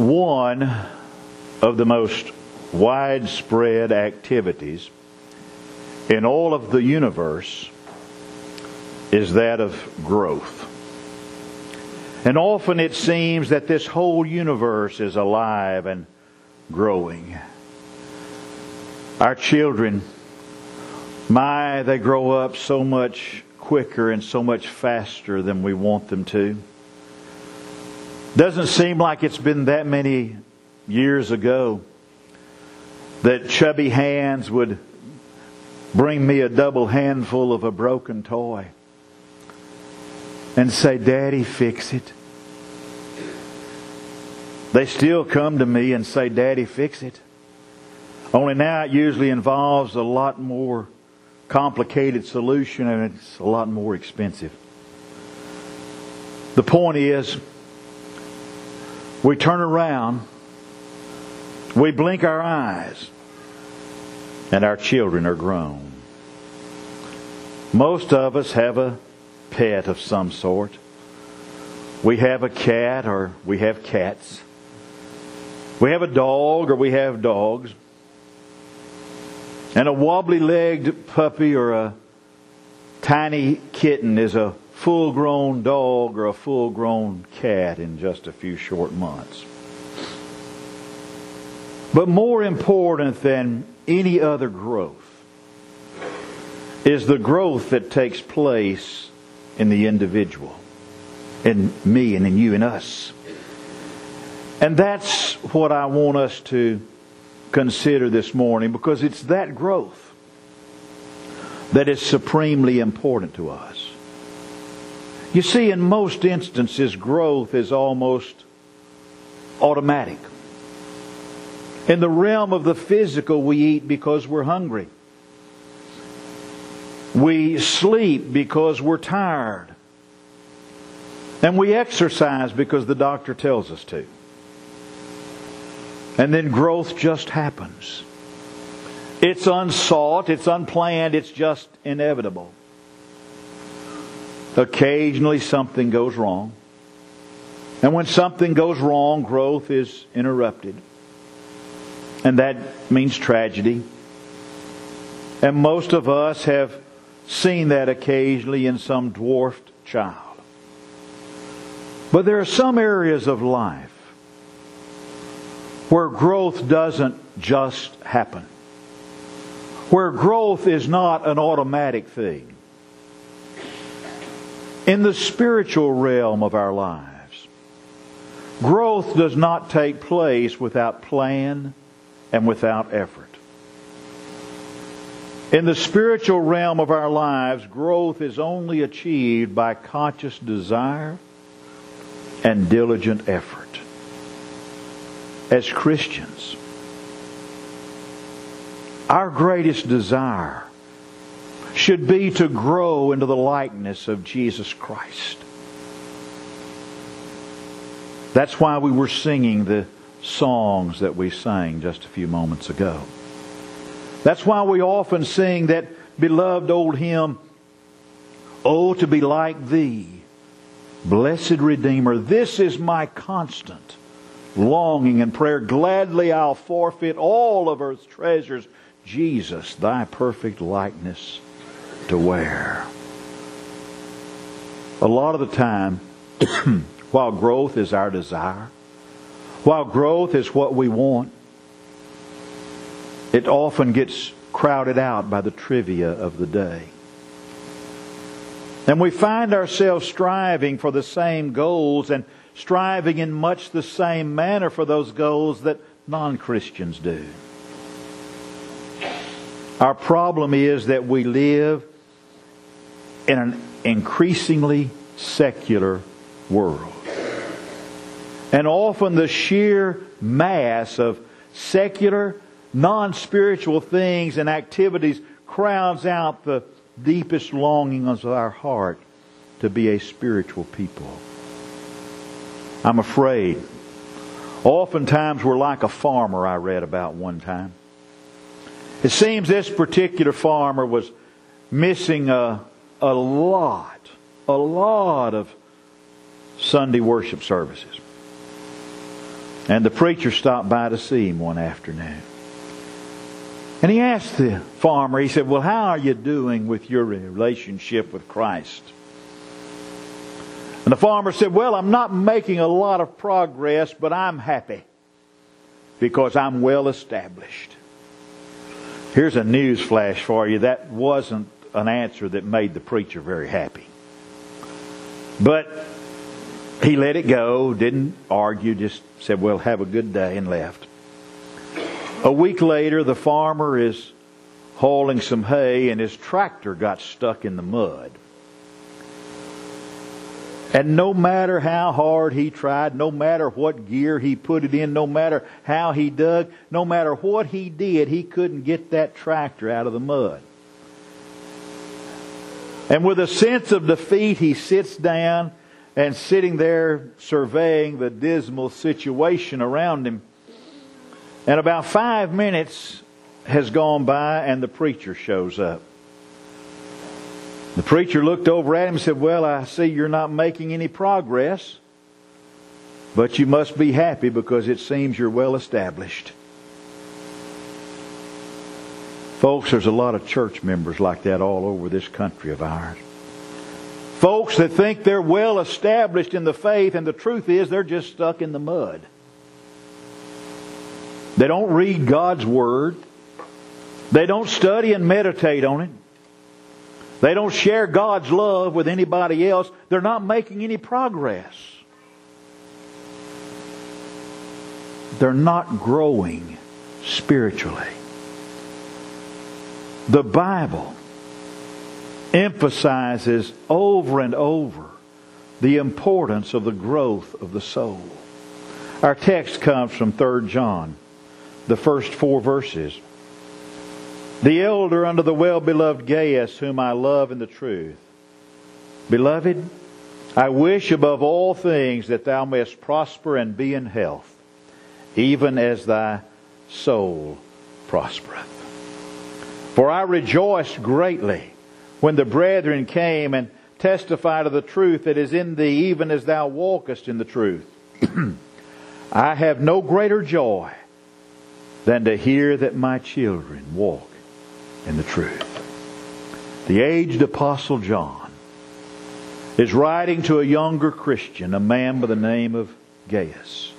one of the most widespread activities in all of the universe is that of growth. And often it seems that this whole universe is alive and growing. Our children, my, they grow up so much quicker and so much faster than we want them to. Doesn't seem like it's been that many years ago that chubby hands would bring me a double handful of a broken toy and say, Daddy, fix it. They still come to me and say, Daddy, fix it. Only now it usually involves a lot more complicated solution and it's a lot more expensive. The point is, we turn around, we blink our eyes, and our children are grown. Most of us have a pet of some sort. We have a cat or we have cats. We have a dog or we have dogs. And a wobbly legged puppy or a tiny kitten is a full grown dog or a full grown cat in just a few short months. But more important than any other growth is the growth that takes place in the individual, in me and in you and us. And that's what I want us to consider this morning because it's that growth that is supremely important to us. You see, in most instances, growth is almost automatic. In the realm of the physical, we eat because we're hungry. We sleep because we're tired. And we exercise because the doctor tells us to. And then growth just happens. It's unsought, it's unplanned, it's just inevitable. Occasionally something goes wrong. And when something goes wrong, growth is interrupted. And that means tragedy. And most of us have seen that occasionally in some dwarfed child. But there are some areas of life where growth doesn't just happen. Where growth is not an automatic thing. In the spiritual realm of our lives, growth does not take place without plan and without effort. In the spiritual realm of our lives, growth is only achieved by conscious desire and diligent effort. As Christians, our greatest desire should be to grow into the likeness of Jesus Christ. That's why we were singing the songs that we sang just a few moments ago. That's why we often sing that beloved old hymn, Oh, to be like thee, blessed Redeemer. This is my constant longing and prayer. Gladly I'll forfeit all of earth's treasures, Jesus, thy perfect likeness to wear. A lot of the time, while growth is our desire, while growth is what we want, it often gets crowded out by the trivia of the day. And we find ourselves striving for the same goals and striving in much the same manner for those goals that non Christians do. Our problem is that we live in an increasingly secular world. And often the sheer mass of secular non spiritual things and activities crowds out the deepest longings of our heart to be a spiritual people. I'm afraid. Oftentimes we're like a farmer I read about one time. It seems this particular farmer was missing a, a lot, a lot of Sunday worship services. And the preacher stopped by to see him one afternoon. And he asked the farmer, he said, Well, how are you doing with your relationship with Christ? And the farmer said, Well, I'm not making a lot of progress, but I'm happy because I'm well established. Here's a news flash for you. That wasn't an answer that made the preacher very happy. But he let it go, didn't argue, just said, Well, have a good day, and left. A week later, the farmer is hauling some hay, and his tractor got stuck in the mud. And no matter how hard he tried, no matter what gear he put it in, no matter how he dug, no matter what he did, he couldn't get that tractor out of the mud. And with a sense of defeat, he sits down and sitting there surveying the dismal situation around him. And about five minutes has gone by and the preacher shows up. The preacher looked over at him and said, Well, I see you're not making any progress, but you must be happy because it seems you're well established. Folks, there's a lot of church members like that all over this country of ours. Folks that think they're well established in the faith, and the truth is they're just stuck in the mud. They don't read God's Word. They don't study and meditate on it. They don't share God's love with anybody else. They're not making any progress. They're not growing spiritually. The Bible emphasizes over and over the importance of the growth of the soul. Our text comes from 3 John, the first four verses. The elder under the well beloved Gaius, whom I love in the truth. Beloved, I wish above all things that thou mayest prosper and be in health, even as thy soul prospereth. For I rejoiced greatly when the brethren came and testified of the truth that is in thee, even as thou walkest in the truth. I have no greater joy than to hear that my children walk in the truth. The aged apostle John is writing to a younger Christian, a man by the name of Gaius.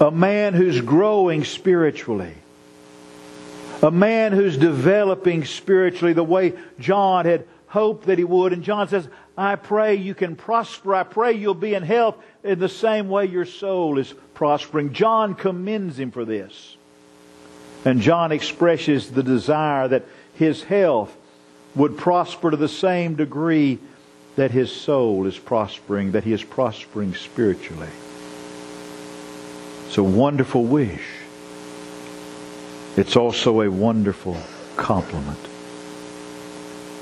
A man who's growing spiritually a man who's developing spiritually the way John had hoped that he would. And John says, I pray you can prosper. I pray you'll be in health in the same way your soul is prospering. John commends him for this. And John expresses the desire that his health would prosper to the same degree that his soul is prospering, that he is prospering spiritually. It's a wonderful wish. It's also a wonderful compliment.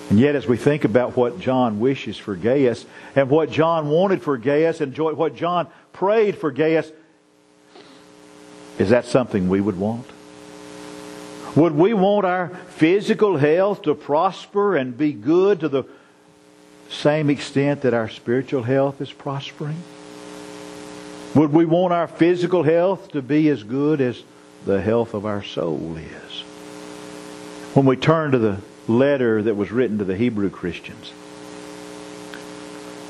And yet, as we think about what John wishes for Gaius, and what John wanted for Gaius, and what John prayed for Gaius, is that something we would want? Would we want our physical health to prosper and be good to the same extent that our spiritual health is prospering? Would we want our physical health to be as good as the health of our soul is. When we turn to the letter that was written to the Hebrew Christians,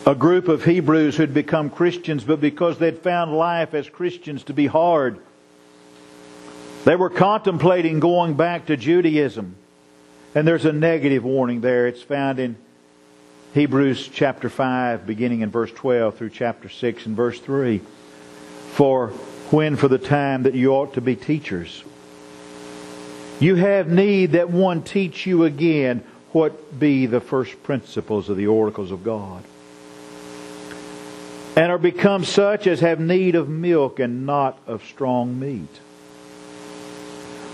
a group of Hebrews who'd become Christians, but because they'd found life as Christians to be hard, they were contemplating going back to Judaism. And there's a negative warning there. It's found in Hebrews chapter 5, beginning in verse 12 through chapter 6 and verse 3. For when for the time that you ought to be teachers. You have need that one teach you again what be the first principles of the oracles of God. And are become such as have need of milk and not of strong meat.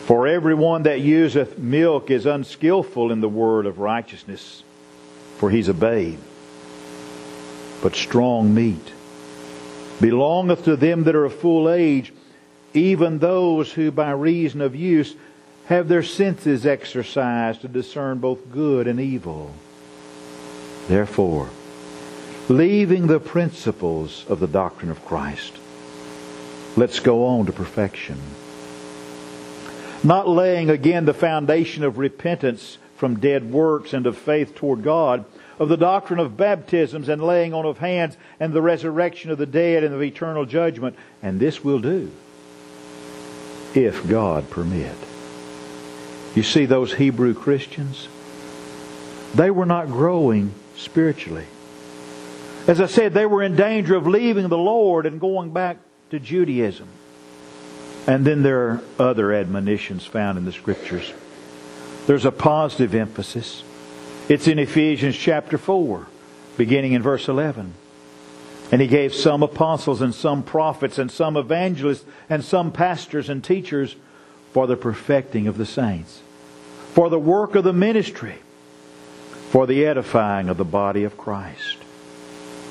For everyone that useth milk is unskillful in the word of righteousness, for he's a babe. But strong meat belongeth to them that are of full age, even those who by reason of use have their senses exercised to discern both good and evil. Therefore, leaving the principles of the doctrine of Christ, Let's go on to perfection. Not laying again the foundation of repentance from dead works and of faith toward God, of the doctrine of baptisms and laying on of hands and the resurrection of the dead and of eternal judgment. And this will do, if God permit. You see those Hebrew Christians? They were not growing spiritually. As I said, they were in danger of leaving the Lord and going back to Judaism. And then there are other admonitions found in the Scriptures. There's a positive emphasis. It's in Ephesians chapter 4, beginning in verse 11. And he gave some apostles and some prophets and some evangelists and some pastors and teachers for the perfecting of the saints, for the work of the ministry, for the edifying of the body of Christ,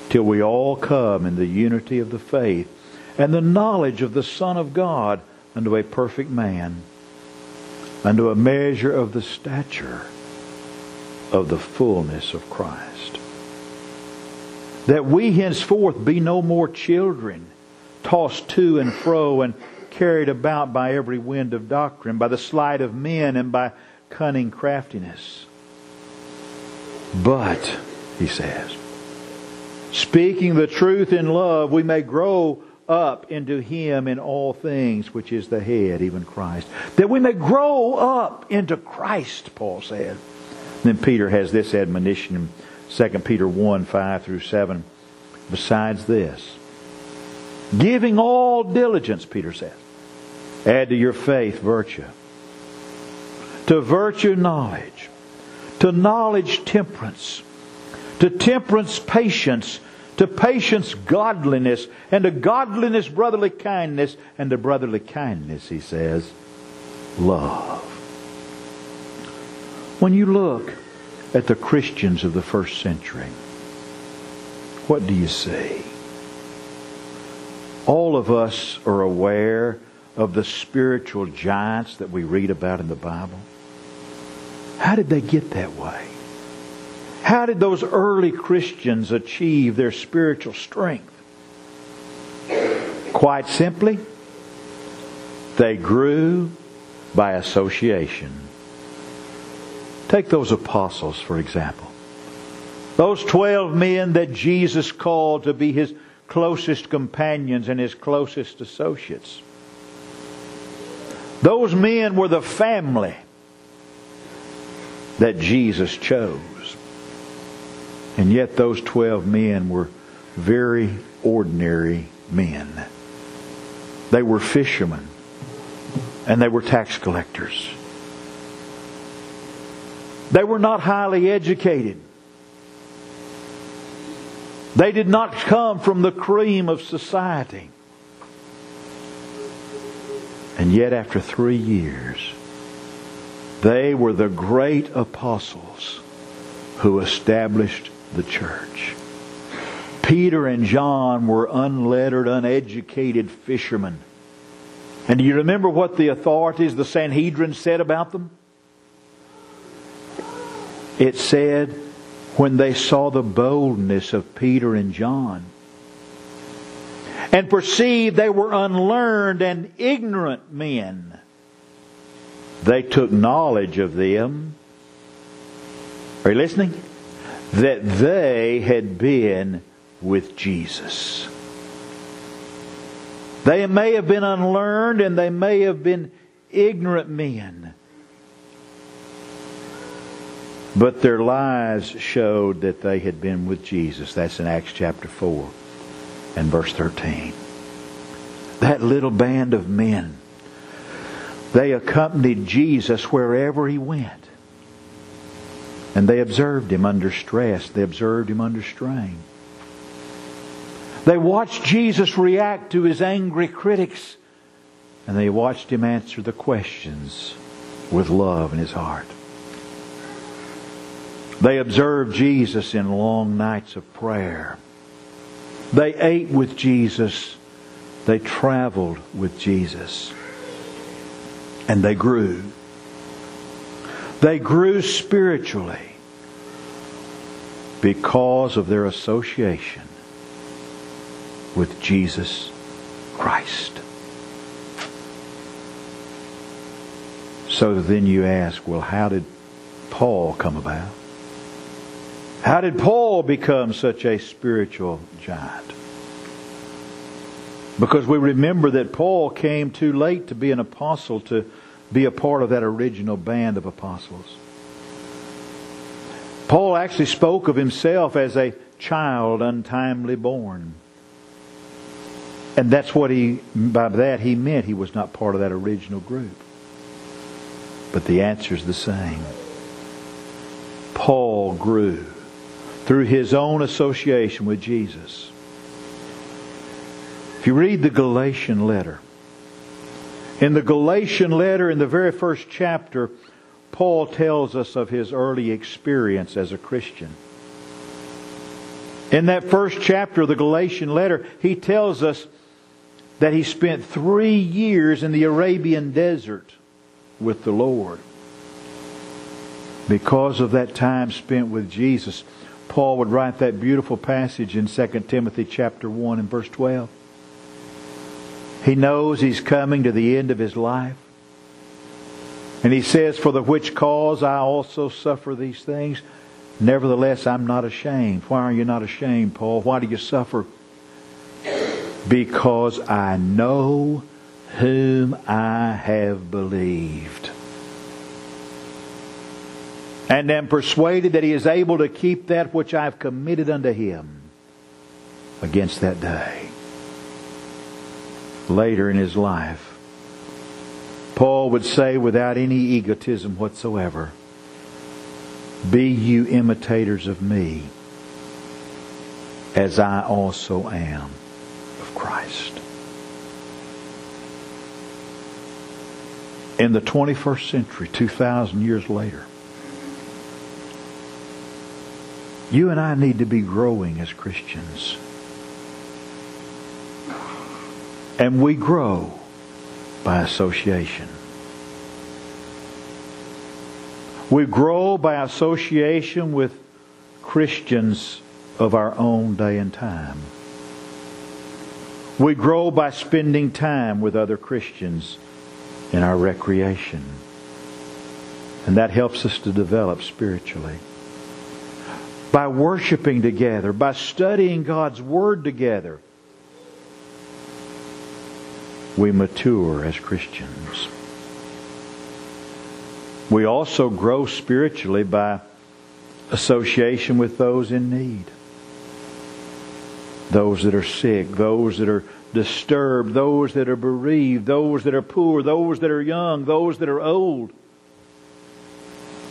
till we all come in the unity of the faith and the knowledge of the Son of God unto a perfect man, unto a measure of the stature of the fullness of Christ. That we henceforth be no more children, tossed to and fro and carried about by every wind of doctrine, by the sleight of men and by cunning craftiness. But, he says, speaking the truth in love, we may grow up into Him in all things, which is the head, even Christ. That we may grow up into Christ, Paul said. Then Peter has this admonition in 2 Peter 1 5 through 7. Besides this, giving all diligence, Peter says, add to your faith virtue, to virtue knowledge, to knowledge temperance, to temperance patience to patience godliness, and to godliness brotherly kindness, and to brotherly kindness, he says, love. When you look at the Christians of the first century, what do you see? All of us are aware of the spiritual giants that we read about in the Bible. How did they get that way? How did those early Christians achieve their spiritual strength? Quite simply, they grew by association. Take those apostles, for example. Those 12 men that Jesus called to be his closest companions and his closest associates. Those men were the family that Jesus chose. And yet those 12 men were very ordinary men. They were fishermen and they were tax collectors. They were not highly educated. They did not come from the cream of society. And yet, after three years, they were the great apostles who established the church. Peter and John were unlettered, uneducated fishermen. And do you remember what the authorities, the Sanhedrin, said about them? It said, when they saw the boldness of Peter and John, and perceived they were unlearned and ignorant men, they took knowledge of them. Are you listening? that they had been with Jesus. They may have been unlearned and they may have been ignorant men. But their lives showed that they had been with Jesus. That's in Acts chapter 4 and verse 13. That little band of men, they accompanied Jesus wherever he went. And they observed him under stress. They observed him under strain. They watched Jesus react to his angry critics. And they watched him answer the questions with love in his heart. They observed Jesus in long nights of prayer. They ate with Jesus. They traveled with Jesus. And they grew. They grew spiritually because of their association with Jesus Christ. So then you ask, well, how did Paul come about? How did Paul become such a spiritual giant? Because we remember that Paul came too late to be an apostle, to be a part of that original band of apostles. Paul actually spoke of himself as a child untimely born. And that's what he, by that he meant he was not part of that original group. But the answer is the same. Paul grew through his own association with Jesus. If you read the Galatian letter, in the Galatian letter, in the very first chapter, Paul tells us of his early experience as a Christian. In that first chapter of the Galatian letter, he tells us that he spent three years in the Arabian desert with the Lord. Because of that time spent with Jesus, Paul would write that beautiful passage in 2 Timothy chapter 1 and verse 12. He knows he's coming to the end of his life. And he says, For the which cause I also suffer these things. Nevertheless, I'm not ashamed. Why are you not ashamed, Paul? Why do you suffer? Because I know whom I have believed. And am persuaded that he is able to keep that which I have committed unto him against that day. Later in his life, Paul would say without any egotism whatsoever, be you imitators of me, as I also am of Christ. In the 21st century, 2,000 years later, you and I need to be growing as Christians. And we grow by association. We grow by association with Christians of our own day and time. We grow by spending time with other Christians in our recreation. And that helps us to develop spiritually. By worshiping together, by studying God's Word together, we mature as Christians. We also grow spiritually by association with those in need. Those that are sick, those that are disturbed, those that are bereaved, those that are poor, those that are young, those that are old.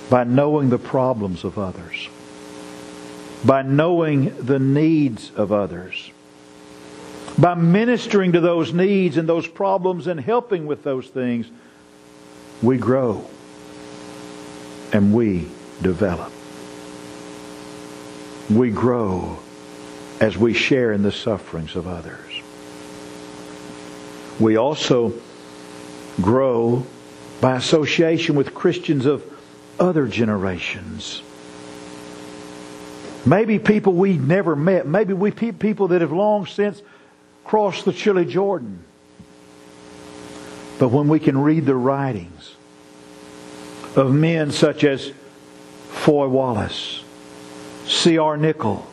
By knowing the problems of others. By knowing the needs of others. By ministering to those needs and those problems and helping with those things, we grow and we develop. We grow as we share in the sufferings of others. We also grow by association with Christians of other generations. Maybe people we never met. Maybe we people that have long since crossed the chilly Jordan. But when we can read the writings of men such as Foy Wallace, C.R. Nichol,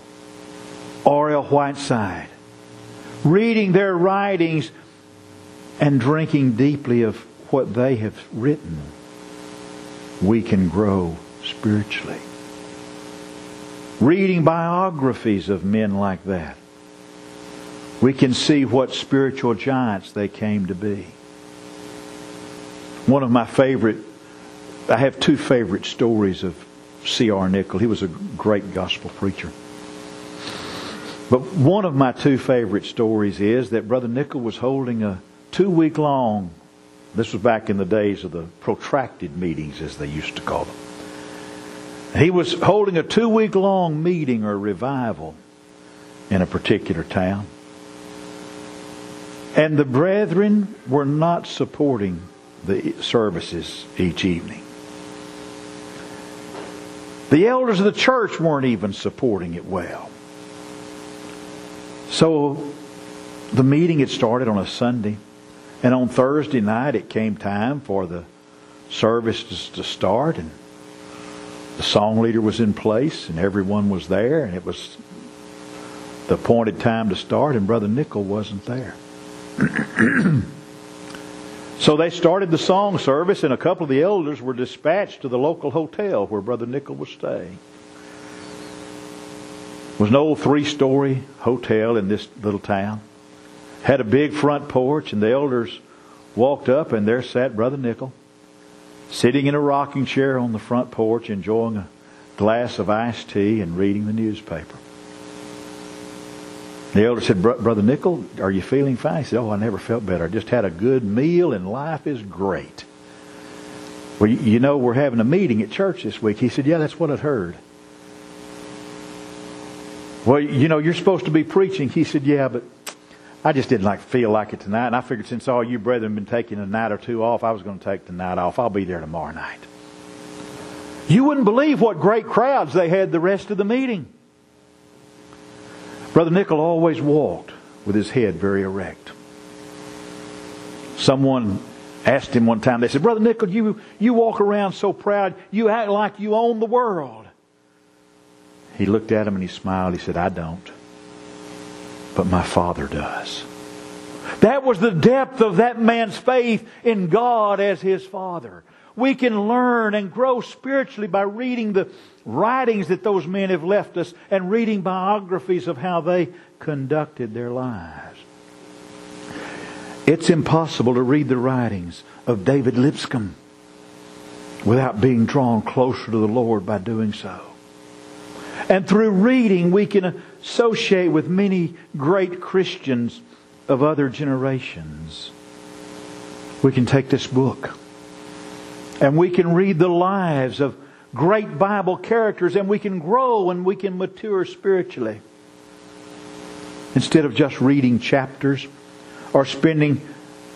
R.L. Whiteside, reading their writings and drinking deeply of what they have written, we can grow spiritually. Reading biographies of men like that, we can see what spiritual giants they came to be. One of my favorite I have two favorite stories of C.R. Nichol. He was a great gospel preacher. But one of my two favorite stories is that Brother Nichol was holding a two week long, this was back in the days of the protracted meetings, as they used to call them. He was holding a two week long meeting or revival in a particular town. And the brethren were not supporting the services each evening. The elders of the church weren't even supporting it well. So the meeting had started on a Sunday, and on Thursday night it came time for the services to start, and the song leader was in place, and everyone was there, and it was the appointed time to start, and Brother Nichol wasn't there. so they started the song service, and a couple of the elders were dispatched to the local hotel where Brother Nichol was staying. It was an old three story hotel in this little town. Had a big front porch, and the elders walked up, and there sat Brother Nichol, sitting in a rocking chair on the front porch, enjoying a glass of iced tea and reading the newspaper. The elder said, Brother Nichol, are you feeling fine? He said, Oh, I never felt better. I just had a good meal and life is great. Well, you know, we're having a meeting at church this week. He said, Yeah, that's what I'd heard. Well, you know, you're supposed to be preaching. He said, Yeah, but I just didn't like feel like it tonight. And I figured since all you brethren have been taking a night or two off, I was going to take the night off. I'll be there tomorrow night. You wouldn't believe what great crowds they had the rest of the meeting. Brother Nichol always walked with his head very erect. Someone asked him one time, they said, Brother Nichol, you, you walk around so proud, you act like you own the world. He looked at him and he smiled. He said, I don't. But my Father does. That was the depth of that man's faith in God as his Father. We can learn and grow spiritually by reading the writings that those men have left us and reading biographies of how they conducted their lives. It's impossible to read the writings of David Lipscomb without being drawn closer to the Lord by doing so. And through reading, we can associate with many great Christians of other generations. We can take this book and we can read the lives of great Bible characters and we can grow and we can mature spiritually. Instead of just reading chapters or spending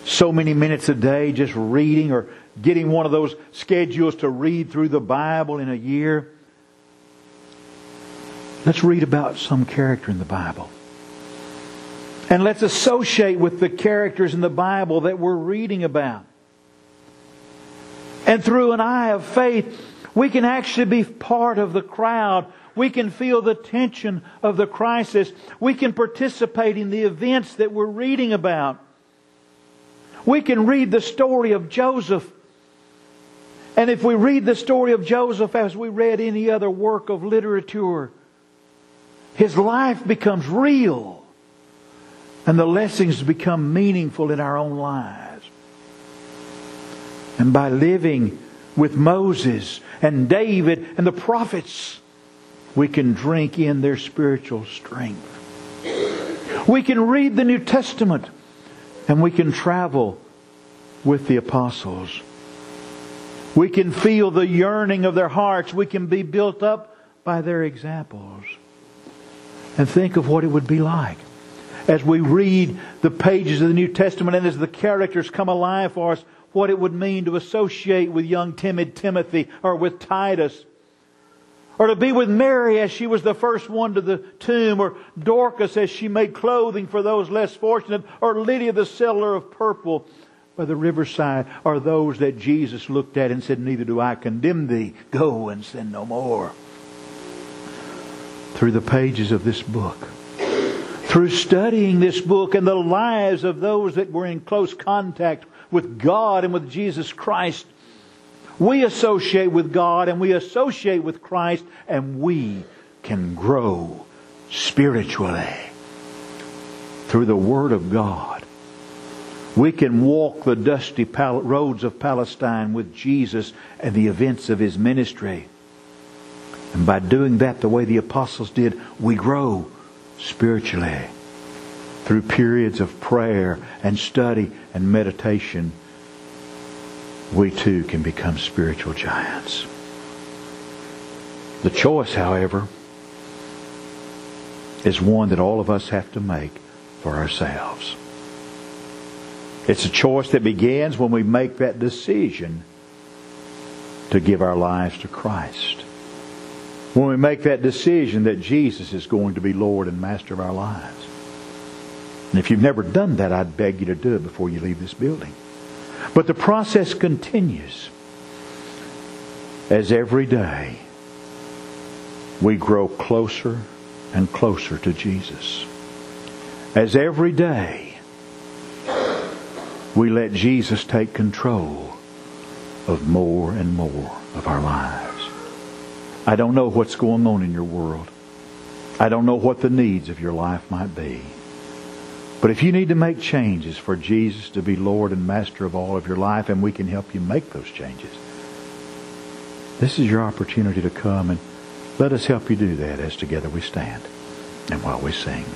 so many minutes a day just reading or getting one of those schedules to read through the Bible in a year. Let's read about some character in the Bible. And let's associate with the characters in the Bible that we're reading about. And through an eye of faith, we can actually be part of the crowd. We can feel the tension of the crisis. We can participate in the events that we're reading about. We can read the story of Joseph. And if we read the story of Joseph as we read any other work of literature, his life becomes real. And the lessons become meaningful in our own lives. And by living with Moses and David and the prophets, we can drink in their spiritual strength. We can read the New Testament and we can travel with the apostles. We can feel the yearning of their hearts. We can be built up by their examples. And think of what it would be like as we read the pages of the New Testament and as the characters come alive for us what it would mean to associate with young timid Timothy or with Titus. Or to be with Mary as she was the first one to the tomb, or Dorcas as she made clothing for those less fortunate, or Lydia the seller of purple by the riverside, or those that Jesus looked at and said, Neither do I condemn thee. Go and sin no more. Through the pages of this book, through studying this book and the lives of those that were in close contact with God and with Jesus Christ. We associate with God and we associate with Christ and we can grow spiritually through the Word of God. We can walk the dusty roads of Palestine with Jesus and the events of His ministry. And by doing that the way the apostles did, we grow spiritually through periods of prayer and study and meditation, we too can become spiritual giants. The choice, however, is one that all of us have to make for ourselves. It's a choice that begins when we make that decision to give our lives to Christ. When we make that decision that Jesus is going to be Lord and Master of our lives. And if you've never done that, I'd beg you to do it before you leave this building. But the process continues. as every day we grow closer and closer to Jesus. As every day we let Jesus take control of more and more of our lives. I don't know what's going on in your world. I don't know what the needs of your life might be. But if you need to make changes for Jesus to be Lord and Master of all of your life, and we can help you make those changes, this is your opportunity to come and let us help you do that as together we stand and while we sing.